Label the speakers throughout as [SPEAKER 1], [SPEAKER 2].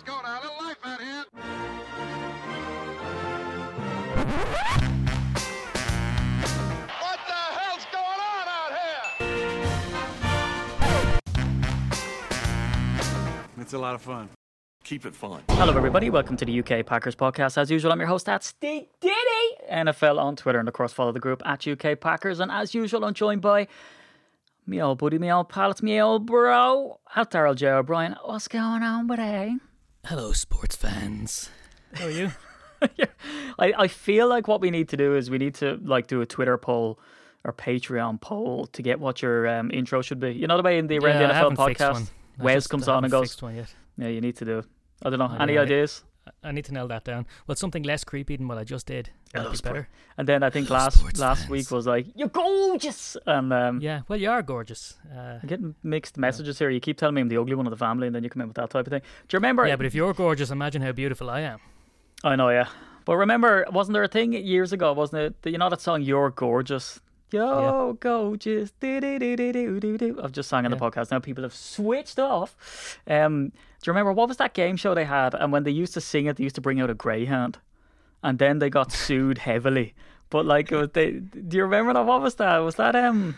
[SPEAKER 1] Let's go now. A little life out here. What the hell's going on out here?
[SPEAKER 2] It's a lot of fun. Keep it fun.
[SPEAKER 3] Hello, everybody. Welcome to the UK Packers podcast. As usual, I'm your host at Steve Diddy NFL on Twitter, and of course, follow the group at UK Packers. And as usual, I'm joined by me old buddy, me old pal, it's me old bro, at Daryl J. O'Brien. What's going on, buddy?
[SPEAKER 4] Hello, sports fans. How are you?
[SPEAKER 3] I, I feel like what we need to do is we need to like do a Twitter poll or Patreon poll to get what your um, intro should be. You know the way in the Around
[SPEAKER 4] Yeah, I
[SPEAKER 3] the NFL podcast,
[SPEAKER 4] one.
[SPEAKER 3] Wes comes on and goes,
[SPEAKER 4] fixed one yet.
[SPEAKER 3] "Yeah, you need to do it." I don't know.
[SPEAKER 4] I
[SPEAKER 3] Any
[SPEAKER 4] know,
[SPEAKER 3] ideas?
[SPEAKER 4] I need to nail that down. Well, something less creepy than what I just did. That'd be
[SPEAKER 3] sport.
[SPEAKER 4] better.
[SPEAKER 3] And then I think
[SPEAKER 4] Hello,
[SPEAKER 3] last last
[SPEAKER 4] fans.
[SPEAKER 3] week was like, "You're gorgeous," and um,
[SPEAKER 4] Yeah, well, you are gorgeous. Uh,
[SPEAKER 3] I'm getting mixed messages here. You keep telling me I'm the ugly one of the family, and then you come in with that type of thing. Do you remember?
[SPEAKER 4] yeah, but if you're gorgeous, imagine how beautiful I am.
[SPEAKER 3] I know, yeah. But remember, wasn't there a thing years ago? Wasn't it? that- You know that song "You're Gorgeous." Yo, gorgeous. Do-do-do-do-do-do-do. I've just sang on the podcast. Now people have switched off. Um, do you remember what was that game show they had? And when they used to sing it, they used to bring out a greyhound, and then they got sued heavily. But like, was they, do you remember that? What was that? Was that um?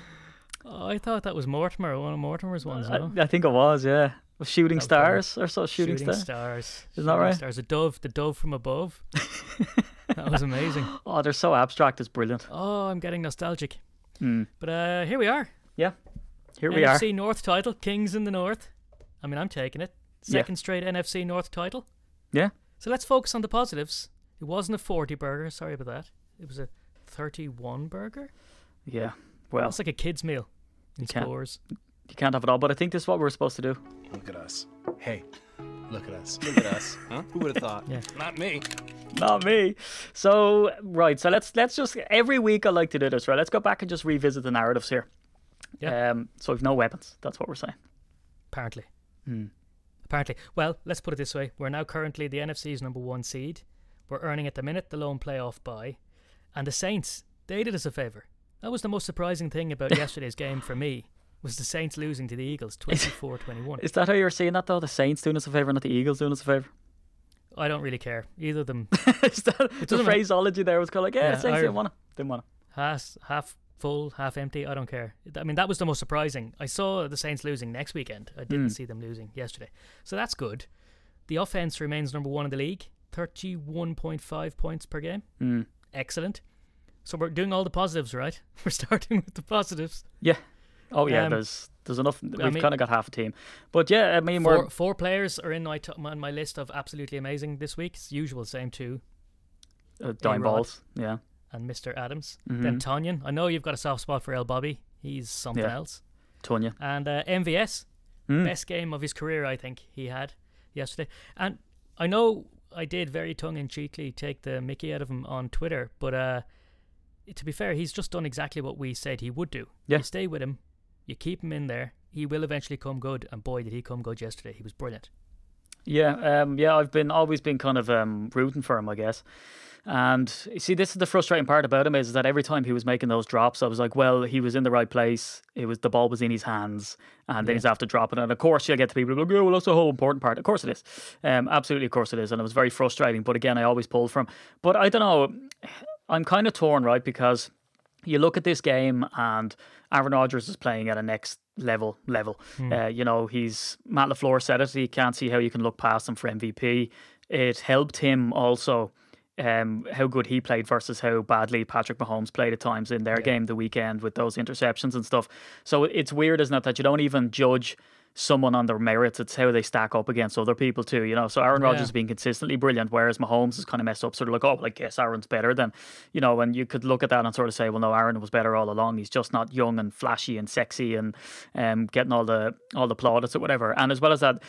[SPEAKER 4] Oh, I thought that was Mortimer, one of Mortimer's ones.
[SPEAKER 3] I, I think it was. Yeah, was shooting
[SPEAKER 4] probably-
[SPEAKER 3] stars or so. Shooting,
[SPEAKER 4] Shooting
[SPEAKER 3] stars.
[SPEAKER 4] stars.
[SPEAKER 3] Isn't that right?
[SPEAKER 4] Stars. A dove, the dove from above. that was amazing.
[SPEAKER 3] Oh, they're so abstract. It's brilliant.
[SPEAKER 4] Oh, I'm getting nostalgic.
[SPEAKER 3] Hmm.
[SPEAKER 4] But uh, here we are.
[SPEAKER 3] Yeah, here we are.
[SPEAKER 4] NFC North title, Kings in the North. I mean, I'm taking it.
[SPEAKER 3] Yeah.
[SPEAKER 4] Second straight NFC North title.
[SPEAKER 3] Yeah.
[SPEAKER 4] So let's focus on the positives. It wasn't a 40 burger. Sorry about that. It was a 31 burger.
[SPEAKER 3] Yeah. Well,
[SPEAKER 4] it's like a kid's meal in scores.
[SPEAKER 3] You can't have it all, but I think this is what we're supposed to do.
[SPEAKER 5] Look at us. Hey, look at us. Look at us. Huh? Who would have thought?
[SPEAKER 4] Yeah.
[SPEAKER 5] Not me.
[SPEAKER 3] Not me. So right, so let's let's just every week I like to do this, right? Let's go back and just revisit the narratives here.
[SPEAKER 4] Yeah.
[SPEAKER 3] Um. So we've no weapons. That's what we're saying.
[SPEAKER 4] Apparently.
[SPEAKER 3] Hmm.
[SPEAKER 4] Apparently. Well, let's put it this way. We're now currently the NFC's number one seed. We're earning at the minute the lone playoff bye. And the Saints, they did us a favour. That was the most surprising thing about yesterday's game for me, was the Saints losing to the Eagles 24-21.
[SPEAKER 3] Is that how you're seeing that though? The Saints doing us a favor, not the Eagles doing us a favor.
[SPEAKER 4] I don't really care. Either of them
[SPEAKER 3] is that the phraseology there was kind of like, yeah,
[SPEAKER 4] Yeah,
[SPEAKER 3] Saints didn't want to, didn't want to.
[SPEAKER 4] half half full, half empty. I don't care. I mean, that was the most surprising. I saw the Saints losing next weekend. I didn't see them losing yesterday, so that's good. The offense remains number one in the league, thirty-one point five points per game.
[SPEAKER 3] Mm.
[SPEAKER 4] Excellent. So we're doing all the positives, right? We're starting with the positives.
[SPEAKER 3] Yeah. Oh yeah.
[SPEAKER 4] Um,
[SPEAKER 3] there's there's enough. We've
[SPEAKER 4] mean-
[SPEAKER 3] kind of got half a team, but yeah, I mean
[SPEAKER 4] Four,
[SPEAKER 3] we're
[SPEAKER 4] four players are in my, t- on my list of absolutely amazing this week. It's usual, same two,
[SPEAKER 3] uh, dime balls. Yeah.
[SPEAKER 4] and Mr. Adams.
[SPEAKER 3] Mhm.
[SPEAKER 4] Then Tonyan. I know you've got a soft spot for El Bobby. He's something
[SPEAKER 3] Yeah.
[SPEAKER 4] else.
[SPEAKER 3] Tonyan.
[SPEAKER 4] And uh, MVS,
[SPEAKER 3] Mm.
[SPEAKER 4] best game of his career, I think he had yesterday. And I know I did very tongue in cheekly take the Mickey out of him on Twitter, but uh, to be fair, he's just done exactly what we said he would do.
[SPEAKER 3] Yeah.
[SPEAKER 4] You stay with him, you keep him in there. He will eventually come good, and boy, did he come good yesterday. He was brilliant.
[SPEAKER 3] Yeah, um, yeah, I've been always been kind of um, rooting for him, I guess. And you see, this is the frustrating part about him is that every time he was making those drops, I was like, well, he was in the right place. It was the ball was in his hands, and then he's after dropping. And of course, you'll get the people who go, yeah, well, that's the whole important part. Of course it is. Um, absolutely, of course it is. And it was very frustrating. But again, I always pulled from. But I don't know. I'm kind of torn, right? Because you look at this game and Aaron Rodgers is playing at a next level level. Uh, you know, he's Matt LaFleur said it. He can't see how you can look past him for MVP. It helped him also um, how good he played versus how badly Patrick Mahomes played at times in their game the weekend with those interceptions and stuff. So it's weird, isn't it, that you don't even judge someone on their merits. It's how they stack up against other people too, you know. So Aaron Rodgers
[SPEAKER 4] Yeah.
[SPEAKER 3] has been consistently brilliant, whereas Mahomes is kind of messed up. Sort of like, oh, well, I guess Aaron's better than, you know. And you could look at that and sort of say, well, no, Aaron was better all along. He's just not young and flashy and sexy and um, getting all the all the plaudits or whatever. And as well as that.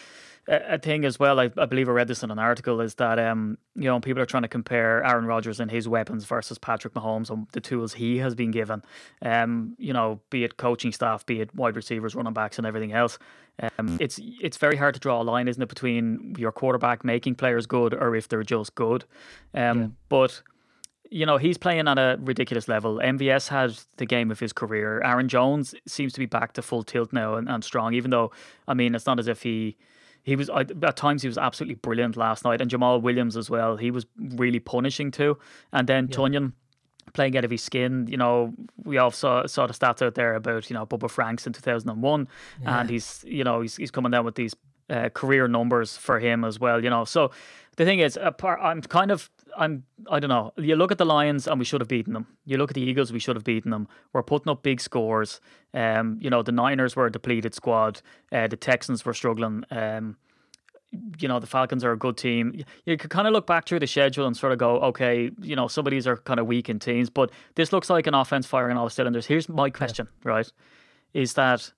[SPEAKER 3] A thing as well, I, I believe I read this in an article, is that um, you know people are trying to compare Aaron Rodgers and his weapons versus Patrick Mahomes and the tools he has been given. Um, you know, be it coaching staff, be it wide receivers, running backs, and everything else. Um, it's it's very hard to draw a line, isn't it, between your quarterback making players good or if they're just good. Um, but you know, he's playing at a ridiculous level. MVS had the game of his career. Aaron Jones seems to be back to full tilt now and, and strong, even though, I mean, it's not as if he he was I, at times he was absolutely brilliant last night, and Jamaal Williams as well. He was really punishing too, and then Tonyan playing out of his skin. You know, we all saw saw the stats out there about you know Bubba Franks in two thousand and one, and he's you know he's he's coming down with these uh, career numbers for him as well. You know, so the thing is, apart, I'm kind of I'm I don't know. You look at the Lions and we should have beaten them. You look at the Eagles, we should have beaten them. We're putting up big scores. Um, you know, the Niners were a depleted squad. Uh, the Texans were struggling. Um, you know the Falcons are a good team. You could kind of look back through the schedule and sort of go, okay, you know some of these are kind of weak in teams, but this looks like an offense firing all the cylinders. Here's my question, right? Is that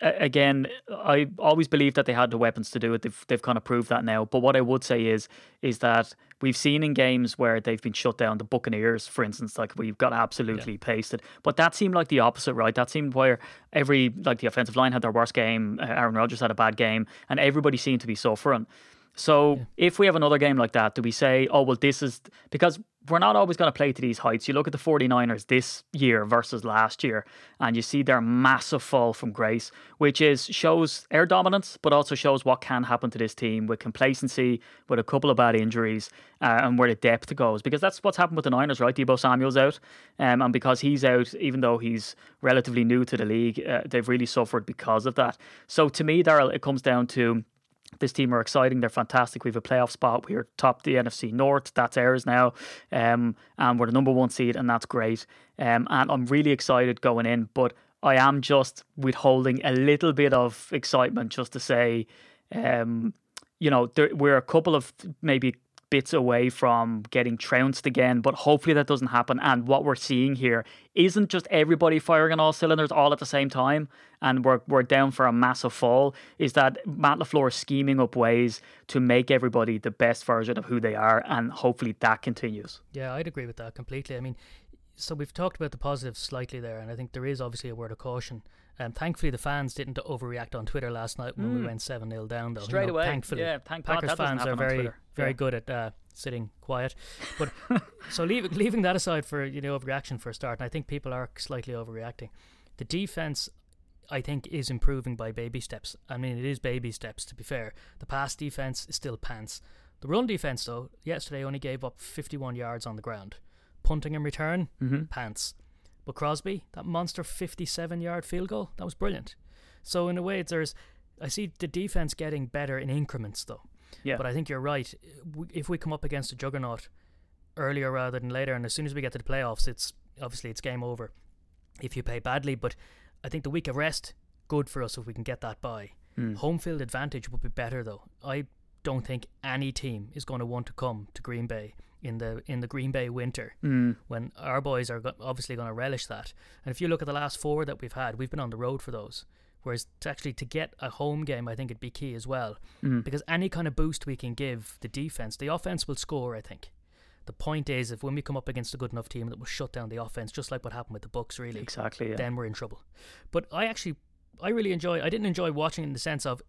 [SPEAKER 3] again? I always believed that they had the weapons to do it. They've they've kind of proved that now. But what I would say is is that we've seen in games where they've been shut down, the Buccaneers, for instance, like we've got absolutely pasted. But that seemed like the opposite, right? That seemed where every like the offensive line had their worst game, uh, Aaron Rodgers had a bad game, and everybody seemed to be suffering. So if we have another game like that, do we say, oh, well, this is because we're not always going to play to these heights. You look at the 49ers this year versus last year, and you see their massive fall from grace, which is shows air dominance, but also shows what can happen to this team with complacency, with a couple of bad injuries, uh, and where the depth goes. Because that's what's happened with the Niners, right? Deebo Samuel's out, um, and because he's out, even though he's relatively new to the league, uh, they've really suffered because of that. So to me, Daryl, it comes down to this team are exciting. They're fantastic. We have a playoff spot. We're top the NFC North. That's ours now. Um, and we're the number one seed, and that's great. Um, and I'm really excited going in, but I am just withholding a little bit of excitement just to say, um, you know, there, we're a couple of maybe bits away from getting trounced again, but hopefully that doesn't happen. And what we're seeing here isn't just everybody firing on all cylinders all at the same time and we're, we're down for a massive fall, is that Matt LaFleur is scheming up ways to make everybody the best version of who they are, and hopefully that continues.
[SPEAKER 4] Yeah, I'd agree with that completely. I mean, so we've talked about the positives slightly there, and I think there is obviously a word of caution. And thankfully, the fans didn't overreact on Twitter last night when we went 7 0 down, though. You
[SPEAKER 3] Mm.
[SPEAKER 4] Know,
[SPEAKER 3] away.
[SPEAKER 4] Thankfully.
[SPEAKER 3] Yeah, thank
[SPEAKER 4] Packers
[SPEAKER 3] doesn't
[SPEAKER 4] fans are very, very
[SPEAKER 3] Yeah.
[SPEAKER 4] good at uh, sitting quiet. But so leave, leaving that aside for you know overreaction for a start, and I think people are slightly overreacting. The defense, I think, is improving by baby steps. I mean, it is baby steps. To be fair, the pass defense is still pants. The run defense, though, yesterday only gave up 51 yards on the ground. Punting and return,
[SPEAKER 3] Mm-hmm.
[SPEAKER 4] pants. But Crosby, that monster 57 yard field goal, that was brilliant. So in a way, there's, I see the defense getting better in increments, though.
[SPEAKER 3] Yeah.
[SPEAKER 4] But I think you're right. If we come up against a juggernaut earlier rather than later, and as soon as we get to the playoffs, it's obviously it's game over. If you play badly, but I think the week of rest good for us if we can get that by. Hmm. Home field advantage would be better though. I don't think any team is going to want to come to Green Bay in the in the Green Bay winter hmm. when our boys are go- obviously going to relish that. And if you look at the last four that we've had, we've been on the road for those. Whereas to actually to get a home game, I think it'd be key as well, hmm. because any kind of boost we can give the defense, the offense will score. I think. The point is, if when we come up against a good enough team that will shut down the offense, just like what happened with the Bucks, really,
[SPEAKER 3] Exactly. Yeah.
[SPEAKER 4] then we're in trouble. But I actually, I really enjoy. I didn't enjoy watching in the sense of,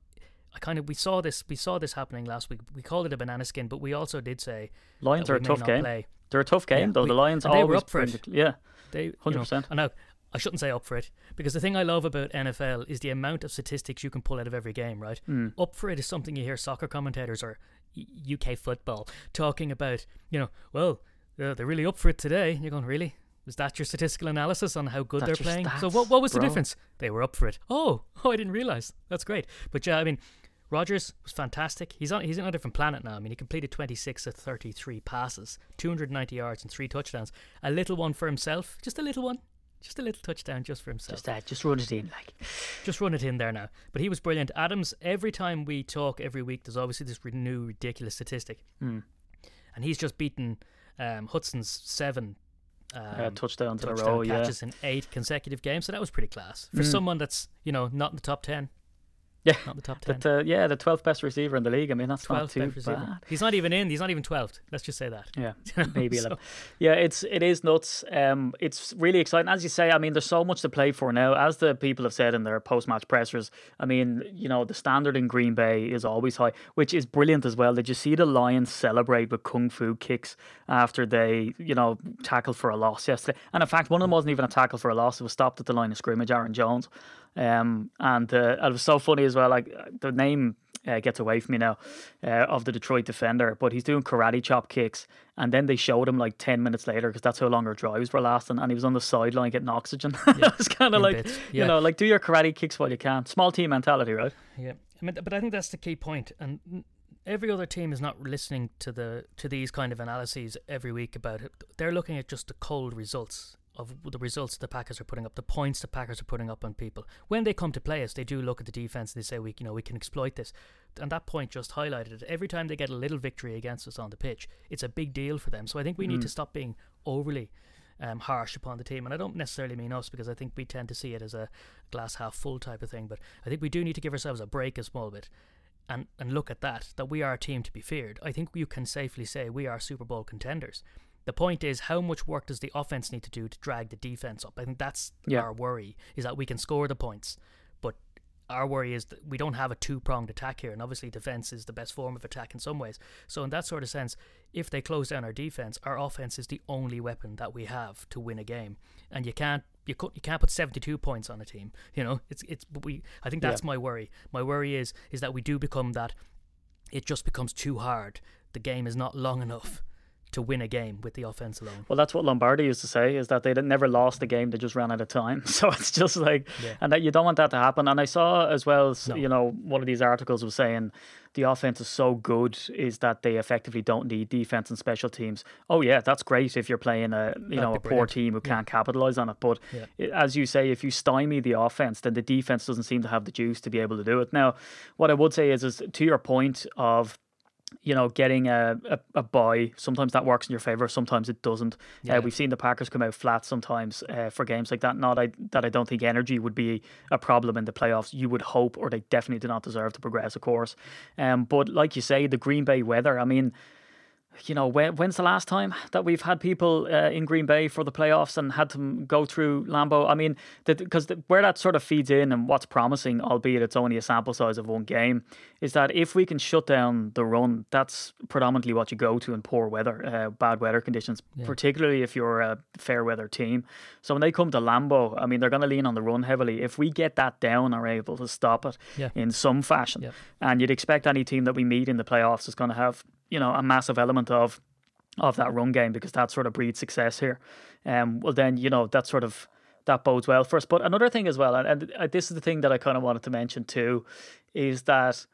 [SPEAKER 4] I kind of we saw this we saw this happening last week. We called it a banana skin, but we also did say
[SPEAKER 3] Lions are a tough game.
[SPEAKER 4] play.
[SPEAKER 3] They're a tough game,
[SPEAKER 4] Yeah,
[SPEAKER 3] though.
[SPEAKER 4] we-
[SPEAKER 3] the Lions
[SPEAKER 4] they were
[SPEAKER 3] always
[SPEAKER 4] up for it.
[SPEAKER 3] yeah.
[SPEAKER 4] They you
[SPEAKER 3] 100%.
[SPEAKER 4] I know. I shouldn't say up for it because the thing I love about NFL is the amount of statistics you can pull out of every game. Right,
[SPEAKER 3] Hmm.
[SPEAKER 4] up for it is something you hear soccer commentators or UK football talking about. You know, well, uh, they're really up for it today. You're going really. Is that your statistical analysis on how good
[SPEAKER 3] That's
[SPEAKER 4] they're playing? so what what was the difference? They were up for it. Oh, oh, I didn't realize. That's great. But yeah, I mean, Rodgers was fantastic. He's on he's on a different planet now. I mean, he completed 26 of 33 passes, 290 yards and three touchdowns. A little one for himself, just a little one. Just a little touchdown just for himself.
[SPEAKER 3] Just, uh, just run it in. Like,
[SPEAKER 4] Just run it in there now. But he was brilliant. Adams, every time we talk every week, there's obviously this new ridiculous statistic.
[SPEAKER 3] Hmm.
[SPEAKER 4] And he's just beaten um, Hutson's seven um,
[SPEAKER 3] uh, touchdowns in a
[SPEAKER 4] touchdown
[SPEAKER 3] row. Yeah.
[SPEAKER 4] catches in eight consecutive games. So that was pretty class. For someone that's, you know, not in the top 10.
[SPEAKER 3] Yeah.
[SPEAKER 4] Not the top 10.
[SPEAKER 3] That, uh, yeah, the 12th best receiver in the league. I mean, that's not too
[SPEAKER 4] best
[SPEAKER 3] bad.
[SPEAKER 4] He's not even in. He's not even 12th. Let's just say that.
[SPEAKER 3] Yeah, maybe
[SPEAKER 4] So-
[SPEAKER 3] eleven. Yeah, it's it is nuts. Um, it's really exciting, as you say. I mean, there's so much to play for now. As the people have said in their post-match pressers, I mean, you know, the standard in Green Bay is always high, which is brilliant as well. Did you see the Lions celebrate with kung fu kicks after they, you know, tackled for a loss yesterday? And in fact, one of them wasn't even a tackle for a loss; it was stopped at the line of scrimmage. Aaron Jones. Um, and uh, it was so funny as well. Like the name uh, gets away from me now uh, of the Detroit defender, but he's doing karate chop kicks, and then they showed him like ten minutes later because that's how long our drives were lasting, and he was on the sideline getting oxygen. it was kind of like
[SPEAKER 4] bits,
[SPEAKER 3] you know, like do your karate kicks while you can. Small team mentality, right?
[SPEAKER 4] Yeah, I mean, but I think that's the key point. point, and every other team is not listening to the to these kind of analyses every week about it. They're looking at just the cold results of the results the Packers are putting up, the points the Packers are putting up on people. When they come to play us, they do look at the defense and they say, "We, you know, we can exploit this." And that point just highlighted it. Every time they get a little victory against us on the pitch, it's a big deal for them. So I think we need to stop being overly um, harsh upon the team. And I don't necessarily mean us because I think we tend to see it as a glass half full type of thing. But I think we do need to give ourselves a break a small bit and, and look at that, that we are a team to be feared. I think you can safely say we are Super Bowl contenders. The point is, how much work does the offense need to do to drag the defense up? I think that's
[SPEAKER 3] Yeah.
[SPEAKER 4] our worry, is that we can score the points, but our worry is that we don't have a two pronged attack here, and obviously defense is the best form of attack in some ways. So in that sort of sense, if they close down our defense, our offense is the only weapon that we have to win a game, and you can't you could you can't put seventy two points on a team. You know, it's it's but we. I think that's my worry. My worry is is that we do become that. It just becomes too hard. The game is not long enough to win a game with the offense alone.
[SPEAKER 3] Well, that's what Lombardi used to say: is that they never lost a game; they just ran out of time. So it's just like,
[SPEAKER 4] Yeah.
[SPEAKER 3] and that you don't want that to happen. And I saw as well,
[SPEAKER 4] No.
[SPEAKER 3] you know, one of these articles was saying the offense is so good is that they effectively don't need defense and special teams. Oh yeah, that's great if you're playing a you know a poor team who can't capitalize on it. But
[SPEAKER 4] Yeah.
[SPEAKER 3] as you say, if you stymie the offense, then the defense doesn't seem to have the juice to be able to do it. Now, what I would say is, is to your point of you know, getting a, a, a buy. Sometimes that works in your favor. Sometimes it doesn't.
[SPEAKER 4] Yeah.
[SPEAKER 3] Uh, we've seen the Packers come out flat sometimes uh, for games like that. Not I, that I don't think energy would be a problem in the playoffs. You would hope, or they definitely do not deserve to progress, of course. Um, but like you say, the Green Bay weather. I mean, you know, when, when's the last time that we've had people uh, in Green Bay for the playoffs and had to go through Lambeau? I mean, because where that sort of feeds in and what's promising, albeit it's only a sample size of one game, is that if we can shut down the run, that's predominantly what you go to in poor weather, uh, bad weather conditions, particularly if you're a fair weather team. So when they come to Lambeau, I mean, they're going to lean on the run heavily. If we get that down, are able to stop it
[SPEAKER 4] Yeah.
[SPEAKER 3] in some fashion,
[SPEAKER 4] Yeah.
[SPEAKER 3] and you'd expect any team that we meet in the playoffs is going to have you know a massive element of of that run game because that sort of breeds success here. Um, well then you know that sort of that bodes well for us. But another thing as well, and, and uh, this is the thing that I kind of wanted to mention too, is that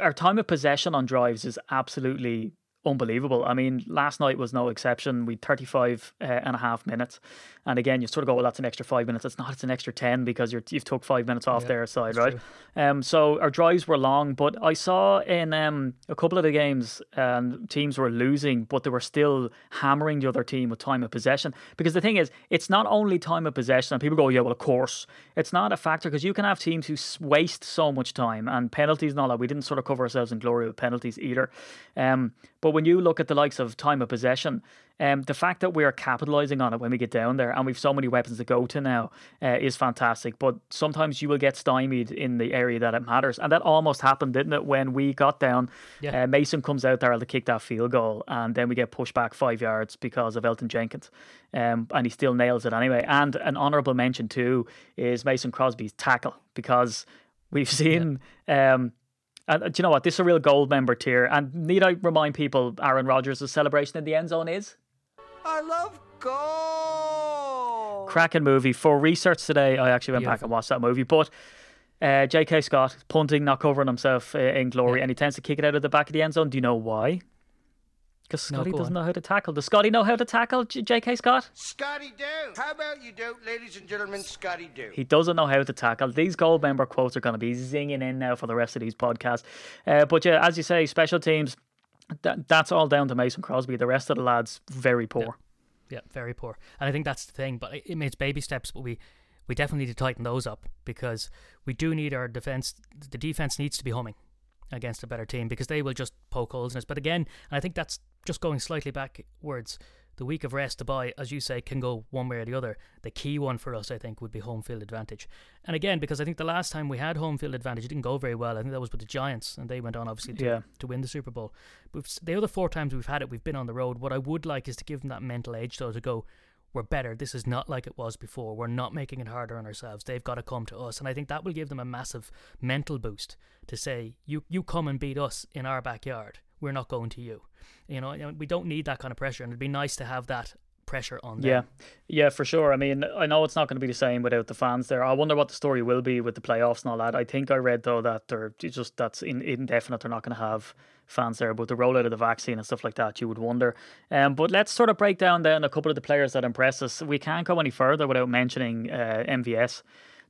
[SPEAKER 3] our time of possession on drives is absolutely unbelievable. I mean, last night was no exception. We 35 uh, and a half minutes. And again, you sort of go, well, that's an extra five minutes. It's not, it's an extra 10 because you're, you've took five minutes off
[SPEAKER 4] Yeah,
[SPEAKER 3] their side, right? Um, so our drives were long, but I saw in um, a couple of the games, um, teams were losing, but they were still hammering the other team with time of possession. Because the thing is, it's not only time of possession, and people go, yeah, well, of course. It's not a factor because you can have teams who waste so much time and penalties and all that. We didn't sort of cover ourselves in glory with penalties either. Um, but when you look at the likes of time of possession, um, the fact that we are capitalizing on it when we get down there and we've so many weapons to go to now uh, is fantastic. But sometimes you will get stymied in the area that it matters. And that almost happened, didn't it, when we got down?
[SPEAKER 4] Yeah.
[SPEAKER 3] Uh, Mason comes out there to kick that field goal and then we get pushed back five yards because of Elgton Jenkins. Um, and he still nails it anyway. And an honourable mention too is Mason Crosby's tackle because we've seen. Um, and uh, do you know what? This is a real gold member tier. And need I remind people Aaron Rodgers' celebration in the end zone is?
[SPEAKER 6] I love gold.
[SPEAKER 3] cracking movie. For research today, I actually went back and watched that movie. But uh, J.K. Scott punting, not covering himself uh, in glory, and he tends to kick it out of the back of the end zone. Do you know why? Because Scotty
[SPEAKER 4] go
[SPEAKER 3] doesn't
[SPEAKER 4] on.
[SPEAKER 3] know how to tackle. Does Scotty know how to tackle J- J.K. Scott?
[SPEAKER 6] Scotty do. How about you do, ladies and gentlemen? Scotty do.
[SPEAKER 3] He doesn't know how to tackle. These Goldmember quotes are going to be zinging in now for the rest of these podcasts. Uh, but yeah, as you say, special teams. That, that's all down to Mason Crosby. The rest of the lads very poor.
[SPEAKER 4] Yeah, very poor. And I think that's the thing. But it, it makes baby steps. But we we definitely need to tighten those up because we do need our defense. The defense needs to be humming against a better team because they will just poke holes in us. But again, and I think that's just going slightly backwards. The week of rest to buy, as you say, can go one way or the other. The key one for us, I think, would be home field advantage. And again, because I think the last time we had home field advantage, it didn't go very well. I think that was with the Giants, and they went on obviously to,
[SPEAKER 3] Yeah.
[SPEAKER 4] to win the Super Bowl. We've, the other four times we've had it, we've been on the road. What I would like is to give them that mental edge, though, to go, we're better. This is not like it was before. We're not making it harder on ourselves. They've got to come to us, and I think that will give them a massive mental boost to say, "You you come and beat us in our backyard. We're not going to you." You know, we don't need that kind of pressure, and it'd be nice to have that pressure on them.
[SPEAKER 3] Yeah, yeah, for sure. I mean, I know it's not going to be the same without the fans there. I wonder what the story will be with the playoffs and all that. I think I read though that they're just that's in, indefinite. They're not going to have fans there, but the rollout of the vaccine and stuff like that, you would wonder. Um, but let's sort of break down then a couple of the players that impress us. We can't go any further without mentioning uh, MVS.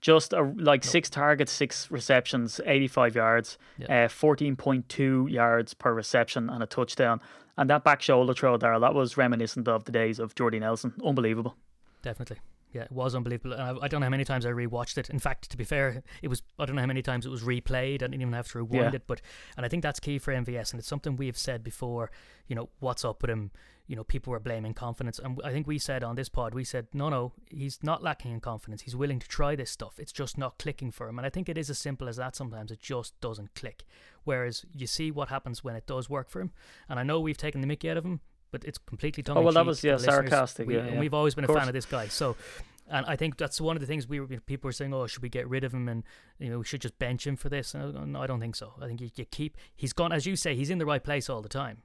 [SPEAKER 3] Just a, like six targets, six receptions, 85 yards,
[SPEAKER 4] Yeah.
[SPEAKER 3] uh, 14.2 yards per reception, and a touchdown. And that back shoulder throw there, that was reminiscent of the days of Jordy Nelson. Unbelievable.
[SPEAKER 4] Definitely. Yeah, it was unbelievable. And I, I don't know how many times I rewatched it. In fact, to be fair, it was I don't know how many times it was replayed. I didn't even have to rewind
[SPEAKER 3] Yeah.
[SPEAKER 4] it. But and I think that's key for MVS, and it's something we've said before. You know, what's up with him? You know, people were blaming confidence, and I think we said on this pod, we said, no, no, he's not lacking in confidence. He's willing to try this stuff. It's just not clicking for him. And I think it is as simple as that. Sometimes it just doesn't click. Whereas you see what happens when it does work for him. And I know we've taken the mickey out of him, but it's completely tongue
[SPEAKER 3] Oh, well, that was, yeah, sarcastic,
[SPEAKER 4] We-
[SPEAKER 3] yeah,
[SPEAKER 4] and
[SPEAKER 3] yeah.
[SPEAKER 4] we've always been
[SPEAKER 3] Of
[SPEAKER 4] a fan of this guy. So, and I think that's one of the things we were people were saying. Oh, should we get rid of him and you know we should just bench him for this? And I go, no, I don't think so. I think you, you keep. He's gone as you say. He's in the right place all the time.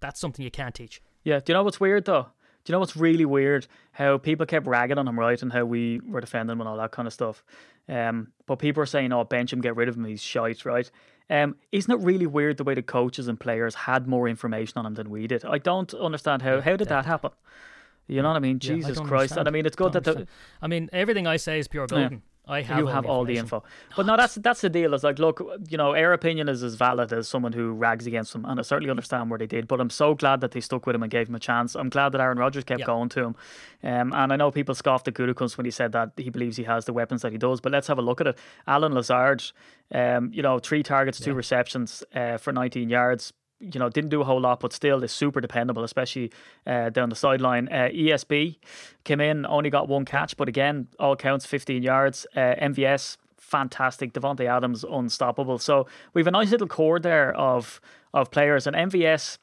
[SPEAKER 4] That's something you can't teach.
[SPEAKER 3] Yeah. Do you know what's weird though? Do you know what's really weird? How people kept ragging on him, right, and how we were defending him and all that kind of stuff. Um, but people are saying, "Oh, bench him, get rid of him. He's shite," right? Um, isn't it really weird the way the coaches and players had more information on him than we did? I don't understand how. How did that happen? You know what I mean?
[SPEAKER 4] Yeah,
[SPEAKER 3] Jesus
[SPEAKER 4] don't
[SPEAKER 3] Christ! And I mean, it's good
[SPEAKER 4] Don't
[SPEAKER 3] that the.
[SPEAKER 4] I mean, everything I say is pure golden. I have
[SPEAKER 3] you
[SPEAKER 4] all
[SPEAKER 3] have
[SPEAKER 4] the
[SPEAKER 3] all the info. But no, that's that's the deal. It's like, look, you know, our opinion is as valid as someone who rags against them, and I certainly understand where they did. But I'm so glad that they stuck with him and gave him a chance. I'm glad that Aaron Rodgers kept
[SPEAKER 4] Yeah.
[SPEAKER 3] going to him. Um, and I know people scoffed at Gutekunst when he said that he believes he has the weapons that he does. But let's have a look at it. Allen Lazard, um, you know, three targets, two receptions uh, for 19 yards. You know, didn't do a whole lot, but still is super dependable, especially uh, down the sideline. Uh, ESB came in, only got one catch, but again, all counts 15 yards. Uh, MVS, fantastic. Davante Adams, unstoppable. So we have a nice little core there of of players, and MVS.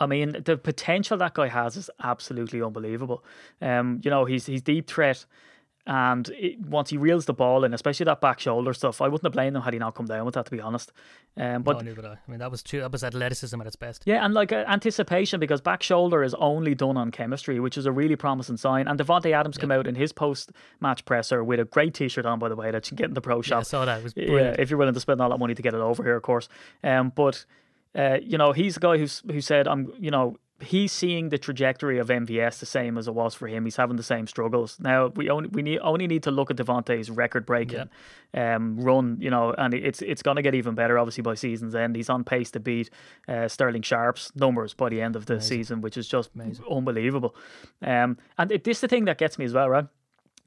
[SPEAKER 3] I mean, the potential that guy has is absolutely unbelievable. Um, you know, he's he's deep threat, and it, once he reels the ball in, especially that back shoulder stuff, I wouldn't have blamed him had he not come down with that. To be honest, um, but
[SPEAKER 4] no, neither would I. I mean, that was true. That was athleticism at its best.
[SPEAKER 3] yeah, and like uh, anticipation because back shoulder is only done on chemistry, which is a really promising sign. And Davante Adams came out in his post match presser with a great T-shirt on, by the way, that you can get in the pro
[SPEAKER 4] Yeah, I
[SPEAKER 3] shop.
[SPEAKER 4] saw that. It was
[SPEAKER 3] Yeah, if you're willing to spend all that money to get it over here, of course. Um, but uh, you know, he's the guy who's who said, "I'm," you know, he's seeing the trajectory of MVS the same as it was for him. He's having the same struggles. Now we only we need only need to look at Davante's record breaking um, run, you know, and it's it's going to get even better obviously by season's end. He's on pace to beat uh, Sterling Sharpe's numbers by the end of the season, which is just unbelievable. Um, and it, this is the thing that gets me as well, right?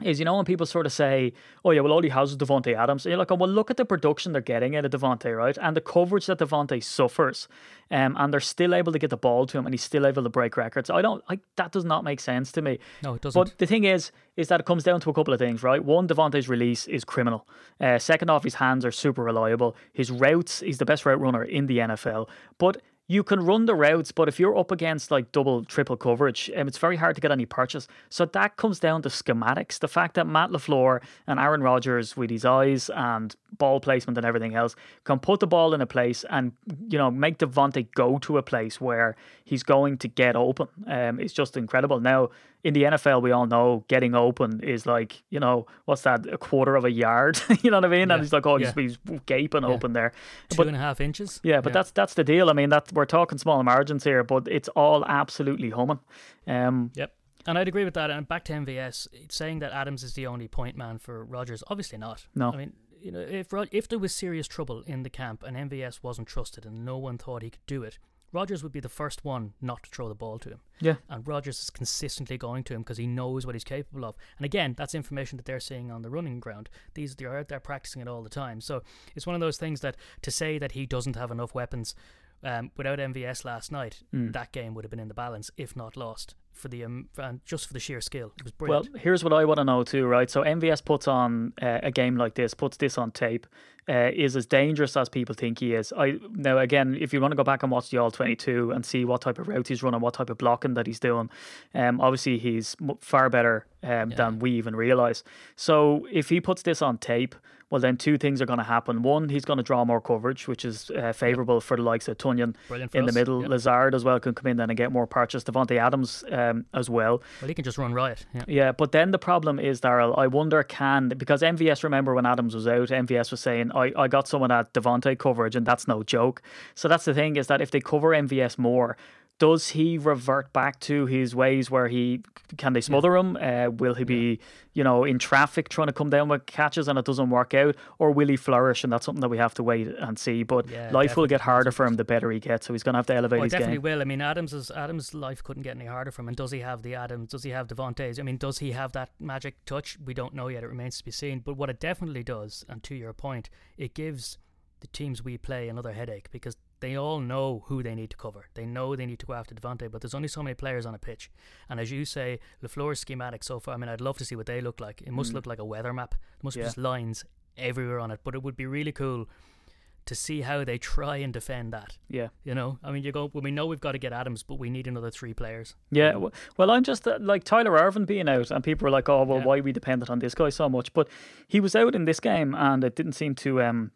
[SPEAKER 3] Is you know when people sort of say, "Oh yeah, well all he has is Davante Adams," and you're like, "Oh well, look at the production they're getting out of Davante, right? And the coverage that Davante suffers, um, and they're still able to get the ball to him, and he's still able to break records. I don't like that. Does not make sense to me.
[SPEAKER 4] No, it doesn't.
[SPEAKER 3] But the thing is, is that it comes down to a couple of things, right? One, Davante's release is criminal. Uh, second off, his hands are super reliable. His routes, he's the best route runner in the NFL, but you can run the routes, but if you're up against like double, triple coverage, um, it's very hard to get any purchase. So that comes down to schematics. The fact that Matt LaFleur and Aaron Rodgers, with his eyes and ball placement and everything else, can put the ball in a place and, you know, make Davante go to a place where he's going to get open. Um, it's just incredible. Now, in the NFL, we all know getting open is like, you know, what's that, a quarter of a yard? you know what I mean?
[SPEAKER 4] Yeah,
[SPEAKER 3] And he's like, oh,
[SPEAKER 4] yeah.
[SPEAKER 3] he's, he's gaping open there.
[SPEAKER 4] Two
[SPEAKER 3] But
[SPEAKER 4] and a half inches.
[SPEAKER 3] yeah, but that's that's the deal. I mean, that we're talking small margins here, but it's all absolutely humming. Um,
[SPEAKER 4] Yep. And I'd agree with that. And back to MVS, saying that Adams is the only point man for Rodgers. Obviously not.
[SPEAKER 3] No.
[SPEAKER 4] I mean, you know, if if there was serious trouble in the camp and MVS wasn't trusted and no one thought he could do it, Rodgers would be the first one not to throw the ball to him.
[SPEAKER 3] yeah,
[SPEAKER 4] And Rodgers is consistently going to him because he knows what he's capable of. And again, that's information that they're seeing on the running ground. These they're out there practicing it all the time. So it's one of those things that to say that he doesn't have enough weapons um, without MVS last night,
[SPEAKER 3] Mm.
[SPEAKER 4] that game would have been in the balance, if not lost. For the um, just for the sheer skill. It was brilliant.
[SPEAKER 3] Well, here's what I want to know too, right? So MVS puts on uh, a game like this, puts this on tape, uh, is as dangerous as people think he is. I now again, if you want to go back and watch the All 22 and see what type of route he's running, what type of blocking that he's doing, um, obviously he's far better um, than we even realize. So if he puts this on tape. Well, then two things are going to happen. One, he's going to draw more coverage, which is uh, favourable for the likes of
[SPEAKER 4] Tonyan
[SPEAKER 3] in the middle.
[SPEAKER 4] yep.
[SPEAKER 3] Lazard as well can come in then and get more purchase. Davante Adams um, as well.
[SPEAKER 4] well, he can just run riot. Yeah.
[SPEAKER 3] Yeah, but then the problem is, Daryl, I wonder can, because MVS, remember when Adams was out, MVS was saying, I, I got someone at Davante coverage, and that's no joke. So that's the thing is that if they cover MVS more, does he revert back to his ways where he can they smother him? Uh, will he be, you know, in traffic trying to come down with catches and it doesn't work out, or will he flourish? And that's something that we have to wait and see. But
[SPEAKER 4] Yeah,
[SPEAKER 3] life will get harder for him the better he gets, so he's going to have to elevate
[SPEAKER 4] Oh,
[SPEAKER 3] his
[SPEAKER 4] definitely
[SPEAKER 3] game.
[SPEAKER 4] will. I mean, Adams is Adams' life couldn't get any harder for him. And does he have the Adams? Does he have Davante's? I mean, does he have that magic touch? We don't know yet. It remains to be seen. But what it definitely does, and to your point, it gives the teams we play another headache because they all know who they need to cover. They know they need to go after Davante, but there's only so many players on a pitch. And as you say, LaFleur's schematic so far, I mean, I'd love to see what they look like. It must look like a weather map. There must
[SPEAKER 3] Mm. Yeah.
[SPEAKER 4] be just lines everywhere on it. But it would be really cool to see how they try and defend that.
[SPEAKER 3] Yeah.
[SPEAKER 4] You know, I mean, you go. Well, we know we've got to get Adams, but we need another three players.
[SPEAKER 3] Yeah, well, I'm just uh, like Tyler Ervin being out, and people were like, "Oh, well,
[SPEAKER 4] Yeah.
[SPEAKER 3] why we depended on this guy so much?" But he was out in this game, and it didn't seem to um,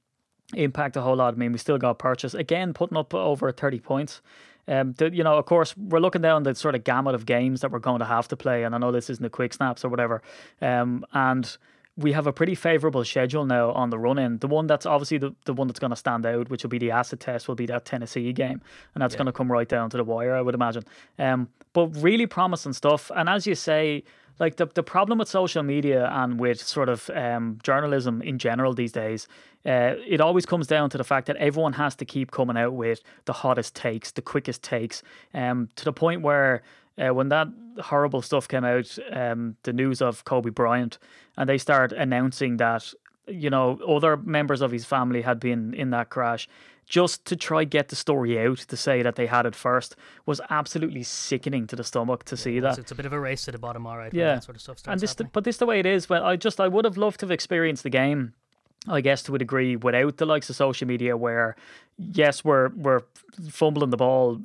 [SPEAKER 3] impact a whole lot. I mean, we still got purchase again, putting up over thirty points. Um, the, you know, of course, we're looking down the sort of gamut of games that we're going to have to play, and I know this isn't the quick snaps or whatever. Um, and we have a pretty favourable schedule now on the run in. The one that's obviously the, the one that's going to stand out, which will be the acid test, will be that Tennessee game. And that's going to come right down to the wire, I would imagine. Um, but really promising stuff. And as you say, like the, the problem with social media and with sort of um, journalism in general these days, uh, it always comes down to the fact that everyone has to keep coming out with the hottest takes, the quickest takes, um, to the point where uh, when that horrible stuff came out, um, the news of Kobe Bryant, and they start announcing that you know other members of his family had been in that crash, just to try get the story out to say that they had it first was absolutely sickening to the stomach to see that.
[SPEAKER 4] It's a bit of a race to the bottom, all right.
[SPEAKER 3] Yeah,
[SPEAKER 4] that sort of stuff
[SPEAKER 3] and this,
[SPEAKER 4] happening.
[SPEAKER 3] but this the way it is. Well, I just I would have loved to have experienced the game. I guess to a degree without the likes of social media, where yes, we're we're fumbling the ball.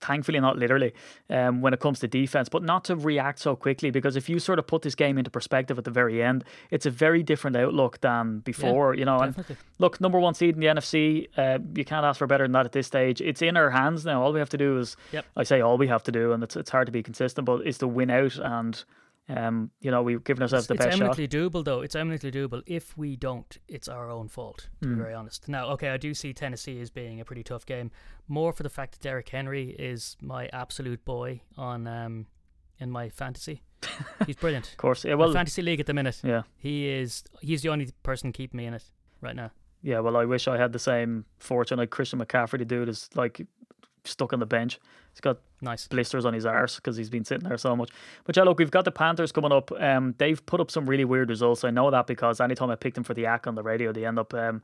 [SPEAKER 3] Thankfully, not literally, um, when it comes to defense, but not to react so quickly. Because if you sort of put this game into perspective at the very end, it's a very different outlook than before. you know, and look, number one seed in the NFC, uh, you can't ask for better than that at this stage. It's in our hands now. All we have to do is,
[SPEAKER 4] Yep.
[SPEAKER 3] I say all we have to do, and it's it's hard to be consistent, but is to win out, and um, you know, we've given ourselves the best shot.
[SPEAKER 4] It's eminently doable, though. It's eminently doable. If we don't, it's our own fault, to
[SPEAKER 3] Hmm.
[SPEAKER 4] be very honest. Now, okay, I do see Tennessee as being a pretty tough game, more for the fact that Derrick Henry is my absolute boy on um, in my fantasy. He's brilliant.
[SPEAKER 3] Of course, yeah.
[SPEAKER 4] My
[SPEAKER 3] Well,
[SPEAKER 4] fantasy league at the minute.
[SPEAKER 3] yeah,
[SPEAKER 4] He is. He's the only person keeping me in it right now.
[SPEAKER 3] yeah. Well, I wish I had the same fortune like Christian McCaffrey. The dude is like stuck on the bench. He's got
[SPEAKER 4] Nice.
[SPEAKER 3] blisters on his arse because he's been sitting there so much. But yeah, look, we've got the Panthers coming up. Um, they've put up some really weird results. I know that because anytime I pick them for the act on the radio, they end up, um,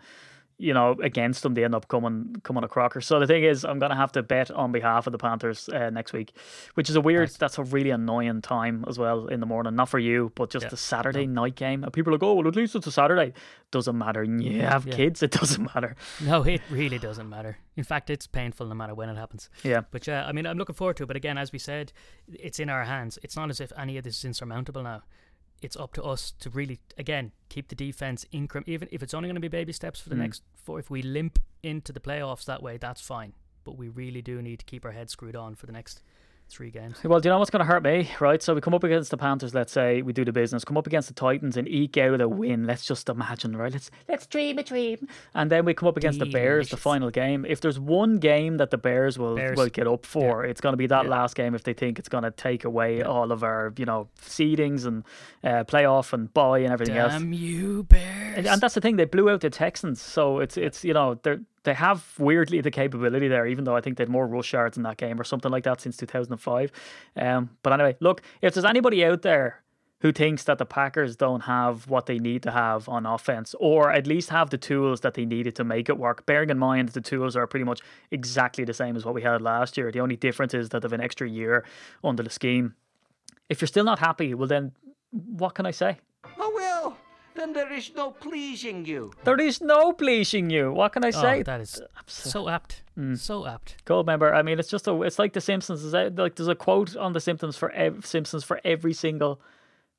[SPEAKER 3] you know, against them. They end up coming coming a crocker. So the thing is, I'm gonna have to bet on behalf of the Panthers uh, next week, which is a weird.
[SPEAKER 4] Nice.
[SPEAKER 3] That's a really annoying time as well in the morning. Not for you, but just
[SPEAKER 4] Yeah,
[SPEAKER 3] the Saturday night game. And people are like, oh, well, at least it's a Saturday. Doesn't matter. You have
[SPEAKER 4] Yeah.
[SPEAKER 3] kids. It doesn't matter.
[SPEAKER 4] No, it really doesn't matter. In fact, it's painful no matter when it happens.
[SPEAKER 3] Yeah.
[SPEAKER 4] But yeah, I mean, I'm looking forward to it. But again, as we said, it's in our hands. It's not as if any of this is insurmountable now. It's up to us to really, again, keep the defense increment. Even if it's only going to be baby steps for the
[SPEAKER 3] Mm.
[SPEAKER 4] next four, if we limp into the playoffs that way, that's fine. But we really do need to keep our heads screwed on for the next three games.
[SPEAKER 3] Well, do you know what's going to hurt me, right? So we come up against the Panthers. Let's say we do the business. Come up against the Titans and eke out a win. Let's just imagine, right? Let's let's dream a dream. And then we come up against the Bears, the final game. If there's one game that the Bears will
[SPEAKER 4] Bears.
[SPEAKER 3] will get up for, it's going to be that
[SPEAKER 4] Yeah.
[SPEAKER 3] last game. If they think it's going to take away all of our, you know, seedings and uh, playoff and bye and everything else.
[SPEAKER 4] Damn you, Bears!
[SPEAKER 3] And, and that's the thing; they blew out the Texans, so it's it's you know they they have weirdly the capability there. Even though I think they had more rush yards in that game or something like that since two thousand and five. Um, but anyway, look, if there's anybody out there who thinks that the Packers don't have what they need to have on offense, or at least have the tools that they needed to make it work. Bearing in mind the tools are pretty much exactly the same as what we had last year. The only difference is that they've an extra year under the scheme. If you're still not happy, well then, what can I say?
[SPEAKER 6] Oh, then there is no pleasing you.
[SPEAKER 3] There is no pleasing you. What can I say?
[SPEAKER 4] Oh, that is so apt.
[SPEAKER 3] Mm.
[SPEAKER 4] So apt.
[SPEAKER 3] Goldmember. I mean, it's just a. It's like The Simpsons. Is that, like there's a quote on The Simpsons for ev- Simpsons for every single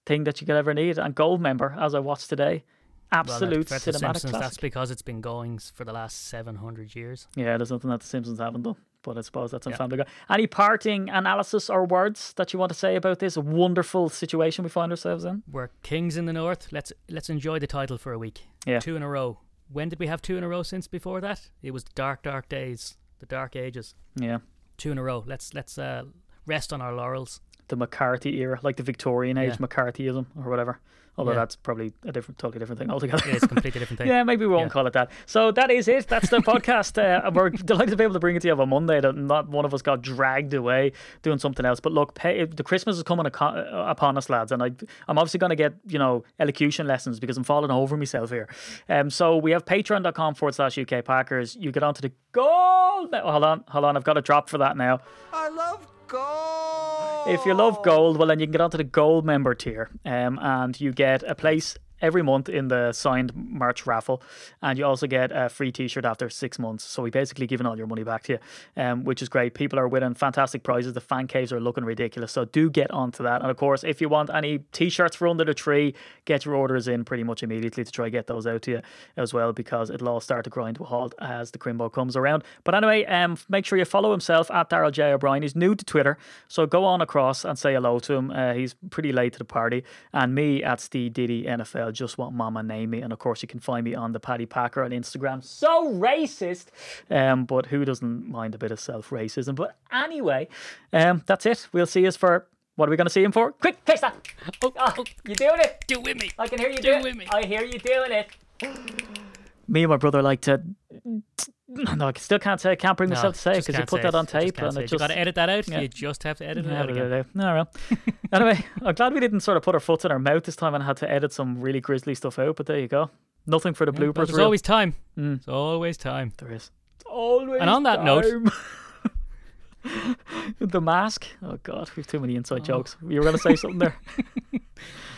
[SPEAKER 3] thing that you could ever need. And Goldmember, as I watched today,
[SPEAKER 4] Well,
[SPEAKER 3] absolute
[SPEAKER 4] that's, for the
[SPEAKER 3] cinematic
[SPEAKER 4] Simpsons, that's because it's been going for the last 700 years.
[SPEAKER 3] Yeah, there's nothing that The Simpsons haven't done. But I suppose that's
[SPEAKER 4] Yeah.
[SPEAKER 3] Family Guy. Any parting analysis or words that you want to say about this wonderful situation we find ourselves in?
[SPEAKER 4] We're kings in the north. Let's let's enjoy the title for a week.
[SPEAKER 3] Yeah.
[SPEAKER 4] Two in a row. When did we have two in a row since before that? It was dark, dark days, the dark ages.
[SPEAKER 3] Yeah.
[SPEAKER 4] Two in a row. Let's let's uh, rest on our laurels.
[SPEAKER 3] The McCarthy era, like the Victorian age
[SPEAKER 4] Yeah.
[SPEAKER 3] McCarthyism or whatever. Although
[SPEAKER 4] Yeah.
[SPEAKER 3] that's probably a different, totally different thing altogether.
[SPEAKER 4] Yeah, it's a completely different thing.
[SPEAKER 3] Yeah, maybe we won't
[SPEAKER 4] Yeah.
[SPEAKER 3] call it that. So that is it. That's the podcast. Uh, and we're delighted to be able to bring it to you on a Monday. That not one of us got dragged away doing something else. But look, pay, the Christmas is coming aco- uh, upon us, lads, and I, I'm obviously going to get you know elocution lessons because I'm falling over myself here. Um, so we have Patreon.com forward slash UK Packers. You get onto the gold. Oh, hold on, hold on. I've got a drop for that now.
[SPEAKER 6] I love gold.
[SPEAKER 3] If you love gold, well, then you can get onto the gold member tier, um, and you get a place every month in the signed March raffle, and you also get a free T-shirt after six months. So we basically giving all your money back to you, um, which is great. People are winning fantastic prizes. The fan caves are looking ridiculous, so do get onto that. And of course, if you want any T-shirts for under the tree, get your orders in pretty much immediately to try get those out to you as well, because it'll all start to grind to a halt as the Crimbo comes around. But anyway, um, make sure you follow himself at Daryl J O'Brien. He's new to Twitter, so go on across and say hello to him. Uh, he's pretty late to the party, and me at Steve Diddy NFL. I'll just want Mama name me, and of course you can find me on the Paddy Packer on Instagram. So racist, um, but who doesn't mind a bit of self racism? But anyway, um, that's it. We'll see us for. What are we going to see him for? Quick, fix that!
[SPEAKER 4] Oh,
[SPEAKER 3] Ah, you're doing it?
[SPEAKER 4] do it with me.
[SPEAKER 3] I can hear you
[SPEAKER 4] Do
[SPEAKER 3] doing
[SPEAKER 4] it with me.
[SPEAKER 3] I hear you doing it. Me and my brother like to. No, I still can't say. I can't bring
[SPEAKER 4] No,
[SPEAKER 3] myself to say it because you put that on tape and it just.
[SPEAKER 4] You got to edit that out.
[SPEAKER 3] yeah.
[SPEAKER 4] You just have to edit it
[SPEAKER 3] Yeah,
[SPEAKER 4] out again.
[SPEAKER 3] No, well. anyway, I'm glad we didn't sort of put our foot in our mouth this time and had to edit some really grisly stuff out. But there you go. Nothing for the
[SPEAKER 4] Yeah,
[SPEAKER 3] bloopers.
[SPEAKER 4] There's
[SPEAKER 3] reel.
[SPEAKER 4] always time.
[SPEAKER 3] Mm.
[SPEAKER 4] There's always time.
[SPEAKER 3] there is. It's always.
[SPEAKER 4] And on that note-
[SPEAKER 3] the mask. Oh God, we've too many inside jokes. You were going to say something there.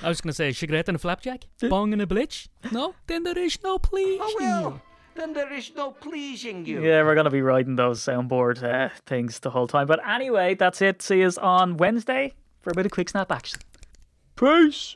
[SPEAKER 4] I was going to say cigarette and a flapjack, bong and a blitch. No, then there is no please.
[SPEAKER 6] Oh, well, then there is no pleasing you.
[SPEAKER 3] Yeah, we're going to be riding those soundboard uh, things the whole time. But anyway, that's it. See us on Wednesday for a bit of quick snap action. Peace.